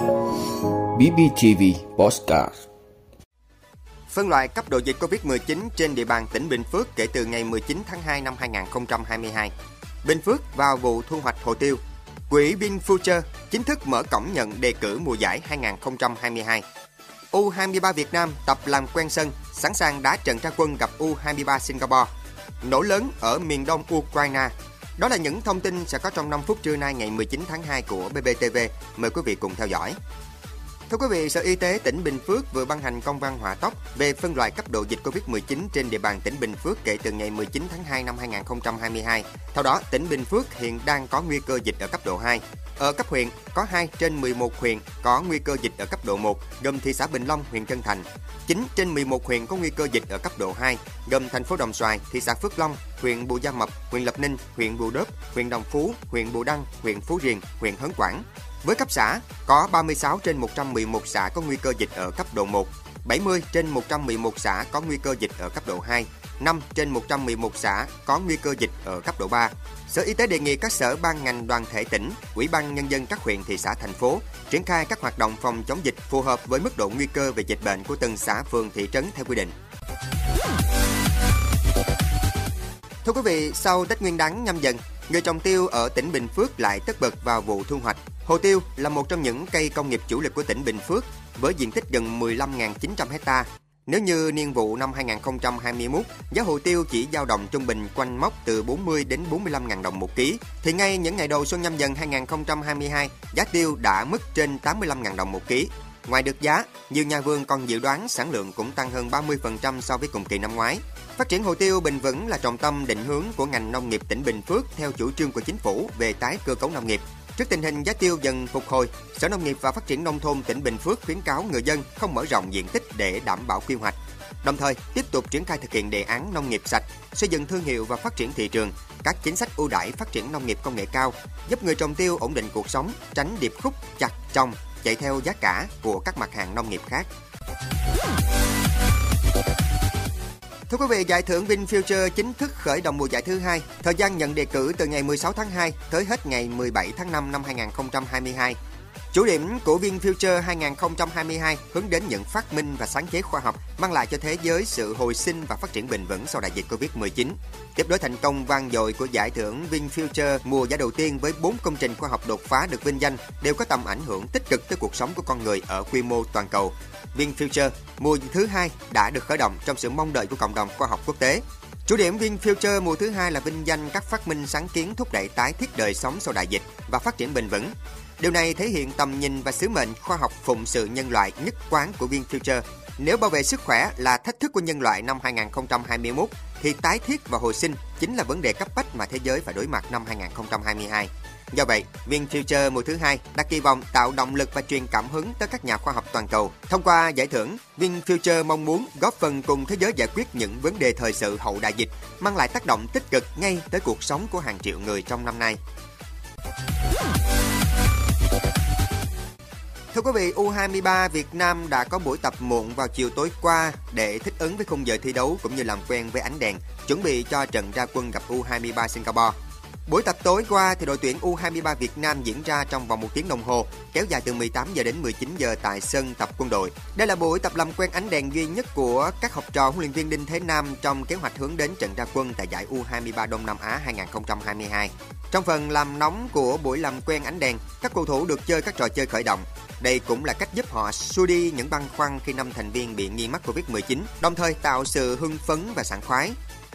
BBTV Postcard Phân loại cấp độ dịch COVID-19 trên địa bàn tỉnh Bình Phước kể từ ngày 19 tháng 2 năm 2022. Bình Phước vào vụ thu hoạch hồ tiêu. Quỹ VinFuture chính thức mở cổng nhận đề cử mùa giải 2022. U23 Việt Nam tập làm quen sân, sẵn sàng đá trận ra quân gặp U23 Singapore. Nổ lớn ở miền đông Ukraine. Đó là những thông tin sẽ có trong 5 phút trưa nay ngày 19 tháng 2 của BBTV. Mời quý vị cùng theo dõi. Thưa quý vị, Sở Y tế tỉnh Bình Phước vừa ban hành công văn hỏa tốc về phân loại cấp độ dịch COVID-19 trên địa bàn tỉnh Bình Phước kể từ ngày 19 tháng 2 năm 2022. Theo đó, tỉnh Bình Phước hiện đang có nguy cơ dịch ở cấp độ 2. Ở cấp huyện, có 2 trên 11 huyện có nguy cơ dịch ở cấp độ 1, gồm thị xã Bình Long, huyện Trân Thành. 9 trên 11 huyện có nguy cơ dịch ở cấp độ 2, gồm thành phố Đồng Xoài, thị xã Phước Long, huyện Bù Gia Mập, huyện Lập Ninh, huyện Bù Đốp, huyện Đồng Phú, huyện Bù Đăng, huyện Phú Riềng, huyện Hớn Quảng. Với cấp xã, có 36 trên 111 xã có nguy cơ dịch ở cấp độ 1, 70 trên 111 xã có nguy cơ dịch ở cấp độ 2, 5 trên 111 xã có nguy cơ dịch ở cấp độ 3. Sở Y tế đề nghị các sở ban ngành đoàn thể tỉnh, Ủy ban nhân dân các huyện thị xã thành phố triển khai các hoạt động phòng chống dịch phù hợp với mức độ nguy cơ về dịch bệnh của từng xã phường thị trấn theo quy định. Thưa quý vị, sau Tết Nguyên đán nhâm dần, người trồng tiêu ở tỉnh Bình Phước lại tất bật vào vụ thu hoạch. Hồ tiêu là một trong những cây công nghiệp chủ lực của tỉnh Bình Phước với diện tích gần 15.900 hecta. Nếu như niên vụ năm 2021, giá hồ tiêu chỉ dao động trung bình quanh mốc từ 40 đến 45 ngàn đồng một ký, thì ngay những ngày đầu xuân nhâm dần 2022, giá tiêu đã mức trên 85 ngàn đồng một ký. Ngoài được giá, nhiều nhà vườn còn dự đoán sản lượng cũng tăng hơn 30% so với cùng kỳ năm ngoái. Phát triển hồ tiêu bền vững là trọng tâm định hướng của ngành nông nghiệp tỉnh Bình Phước theo chủ trương của chính phủ về tái cơ cấu nông nghiệp. Trước tình hình giá tiêu dần phục hồi, Sở Nông nghiệp và Phát triển Nông thôn tỉnh Bình Phước khuyến cáo người dân không mở rộng diện tích để đảm bảo quy hoạch. Đồng thời, tiếp tục triển khai thực hiện đề án nông nghiệp sạch, xây dựng thương hiệu và phát triển thị trường, các chính sách ưu đãi phát triển nông nghiệp công nghệ cao, giúp người trồng tiêu ổn định cuộc sống, tránh điệp khúc chặt trồng chạy theo giá cả của các mặt hàng nông nghiệp khác. Thưa quý vị, giải thưởng VinFuture chính thức khởi động mùa giải thứ hai. Thời gian nhận đề cử từ ngày 16 tháng 2 tới hết ngày 17 tháng 5 năm 2022. Chủ điểm của viên future 2022 hướng đến những phát minh và sáng chế khoa học, mang lại cho thế giới sự hồi sinh và phát triển bền vững sau đại dịch Covid-19. Tiếp đối thành công vang dội của giải thưởng VinFuture mùa giải đầu tiên với 4 công trình khoa học đột phá được vinh danh, đều có tầm ảnh hưởng tích cực tới cuộc sống của con người ở quy mô toàn cầu. VinFuture mùa thứ hai đã được khởi động trong sự mong đợi của cộng đồng khoa học quốc tế. Chủ điểm VinFuture mùa thứ hai là vinh danh các phát minh sáng kiến thúc đẩy tái thiết đời sống sau đại dịch và phát triển bền vững. Điều này thể hiện tầm nhìn và sứ mệnh khoa học phụng sự nhân loại nhất quán của VinFuture. Nếu bảo vệ sức khỏe là thách thức của nhân loại năm 2021, thì tái thiết và hồi sinh chính là vấn đề cấp bách mà thế giới phải đối mặt năm 2022. Do vậy, VinFuture mùa thứ hai đã kỳ vọng tạo động lực và truyền cảm hứng tới các nhà khoa học toàn cầu. Thông qua giải thưởng, VinFuture mong muốn góp phần cùng thế giới giải quyết những vấn đề thời sự hậu đại dịch, mang lại tác động tích cực ngay tới cuộc sống của hàng triệu người trong năm nay. Thưa quý vị, U23 Việt Nam đã có buổi tập muộn vào chiều tối qua để thích ứng với khung giờ thi đấu cũng như làm quen với ánh đèn, chuẩn bị cho trận ra quân gặp U23 Singapore. Buổi tập tối qua thì đội tuyển U23 Việt Nam diễn ra trong vòng một tiếng đồng hồ, kéo dài từ 18 giờ đến 19 giờ tại sân tập quân đội. Đây là buổi tập làm quen ánh đèn duy nhất của các học trò huấn luyện viên Đinh Thế Nam trong kế hoạch hướng đến trận ra quân tại giải U23 Đông Nam Á 2022. Trong phần làm nóng của buổi làm quen ánh đèn, các cầu thủ được chơi các trò chơi khởi động. Đây cũng là cách giúp họ xua đi những băn khoăn khi năm thành viên bị nghi mắc Covid-19, đồng thời tạo sự hưng phấn và sảng khoái.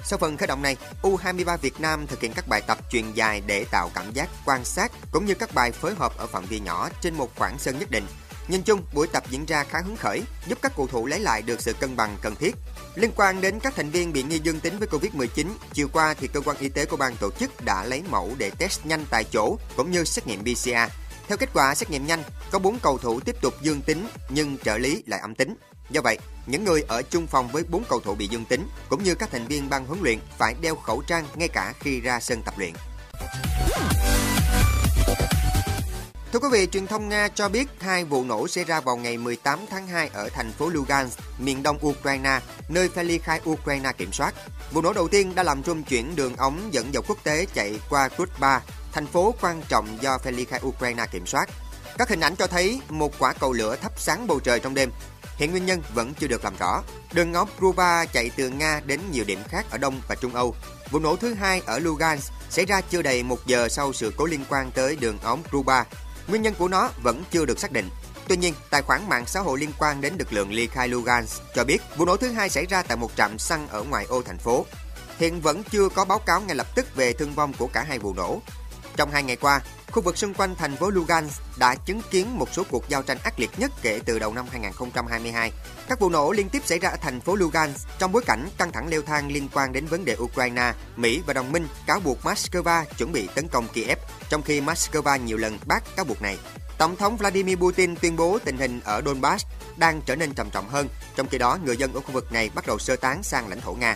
Sau phần khởi động này, U23 Việt Nam thực hiện các bài tập truyền dài để tạo cảm giác quan sát cũng như các bài phối hợp ở phạm vi nhỏ trên một khoảng sân nhất định. Nhìn chung, buổi tập diễn ra khá hứng khởi, giúp các cầu thủ lấy lại được sự cân bằng cần thiết. Liên quan đến các thành viên bị nghi dương tính với Covid-19, chiều qua thì cơ quan y tế của ban tổ chức đã lấy mẫu để test nhanh tại chỗ cũng như xét nghiệm PCR. Theo kết quả xét nghiệm nhanh, có 4 cầu thủ tiếp tục dương tính nhưng trợ lý lại âm tính. Do vậy, những người ở chung phòng với 4 cầu thủ bị dương tính cũng như các thành viên ban huấn luyện phải đeo khẩu trang ngay cả khi ra sân tập luyện. Thưa quý vị, truyền thông Nga cho biết hai vụ nổ xảy ra vào ngày 18 tháng 2 ở thành phố Lugansk, miền đông Ukraine, nơi phe ly khai Ukraine kiểm soát. Vụ nổ đầu tiên đã làm trung chuyển đường ống dẫn dầu quốc tế chạy qua Krutba, thành phố quan trọng do phe ly khai Ukraine kiểm soát. Các hình ảnh cho thấy một quả cầu lửa thắp sáng bầu trời trong đêm. Hiện nguyên nhân vẫn chưa được làm rõ. Đường ống Ruba chạy từ Nga đến nhiều điểm khác ở Đông và Trung Âu. Vụ nổ thứ hai ở Lugansk xảy ra chưa đầy một giờ sau sự cố liên quan tới đường ống Ruba. Nguyên nhân của nó vẫn chưa được xác định. Tuy nhiên, tài khoản mạng xã hội liên quan đến lực lượng ly khai Lugansk cho biết vụ nổ thứ hai xảy ra tại một trạm xăng ở ngoài ô thành phố. Hiện vẫn chưa có báo cáo ngay lập tức về thương vong của cả hai vụ nổ. Trong hai ngày qua, khu vực xung quanh thành phố Lugansk đã chứng kiến một số cuộc giao tranh ác liệt nhất kể từ đầu năm 2022. Các vụ nổ liên tiếp xảy ra ở thành phố Lugansk trong bối cảnh căng thẳng leo thang liên quan đến vấn đề Ukraine, Mỹ và đồng minh cáo buộc Moscow chuẩn bị tấn công Kiev, trong khi Moscow nhiều lần bác cáo buộc này. Tổng thống Vladimir Putin tuyên bố tình hình ở Donbass đang trở nên trầm trọng hơn, trong khi đó người dân ở khu vực này bắt đầu sơ tán sang lãnh thổ Nga.